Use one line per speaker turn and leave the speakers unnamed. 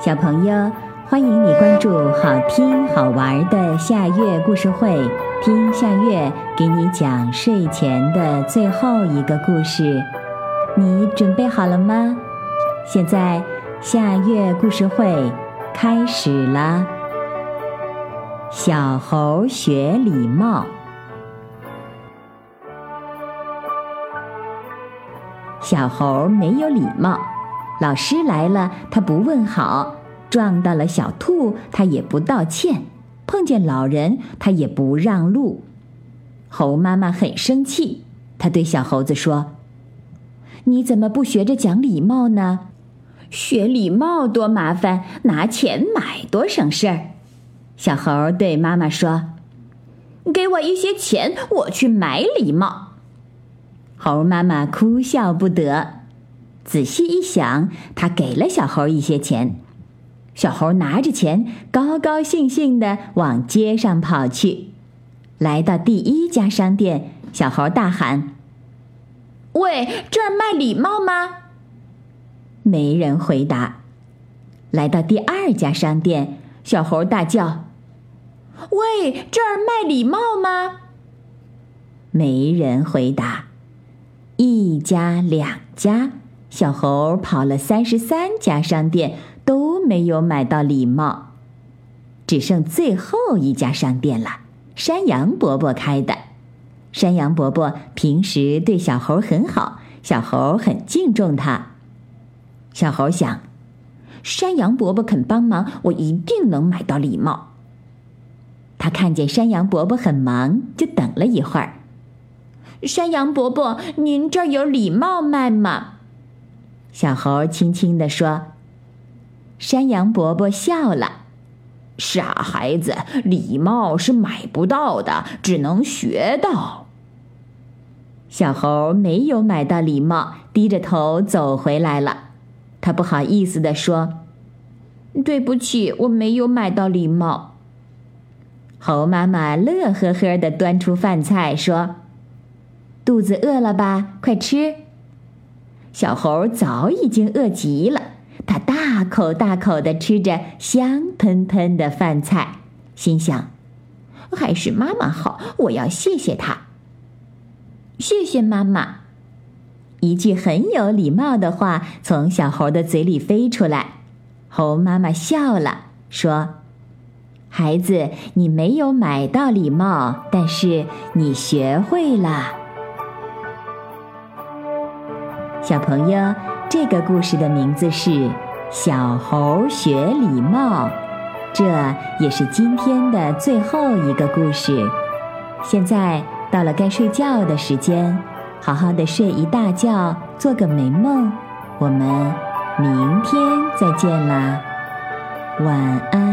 小朋友，欢迎你关注好听好玩的夏月故事会，听夏月给你讲睡前的最后一个故事。你准备好了吗？现在夏月故事会开始了。小猴学礼貌。小猴没有礼貌，老师来了他不问好，撞到了小兔他也不道歉，碰见老人他也不让路。猴妈妈很生气，她对小猴子说：“你怎么不学着讲礼貌呢？学礼貌多麻烦，拿钱买多省事儿。”小猴对妈妈说：“给我一些钱，我去买礼貌。”猴妈妈哭笑不得，仔细一想，她给了小猴一些钱。小猴拿着钱，高高兴兴地往街上跑去。来到第一家商店，小猴大喊：“喂，这儿卖礼貌吗？”没人回答。来到第二家商店，小猴大叫：“喂，这儿卖礼貌吗？”没人回答。一家两家，小猴跑了三十三家商店，没有买到礼帽，只剩最后一家商店了。山羊伯伯开的。山羊伯伯平时对小猴很好，小猴很敬重他。小猴想，山羊伯伯肯帮忙，我一定能买到礼帽。他看见山羊伯伯很忙，就等了一会儿。山羊伯伯，您这儿有礼帽卖吗？小猴轻轻地说。山羊伯伯笑了：“傻孩子，礼貌是买不到的，只能学到。”小猴没有买到礼貌，低着头走回来了。他不好意思地说：“对不起，我没有买到礼貌。”猴妈妈乐呵呵地端出饭菜说。肚子饿了吧？快吃！小猴早已经饿极了，它大口大口地吃着香喷喷的饭菜，心想：还是妈妈好，我要谢谢她。谢谢妈妈！一句很有礼貌的话从小猴的嘴里飞出来，猴妈妈笑了，说：“孩子，你没有买到礼貌，但是你学会了。”小朋友，这个故事的名字是《小猴学礼貌》，这也是今天的最后一个故事。现在到了该睡觉的时间，好好的睡一大觉，做个美梦。我们明天再见啦，晚安。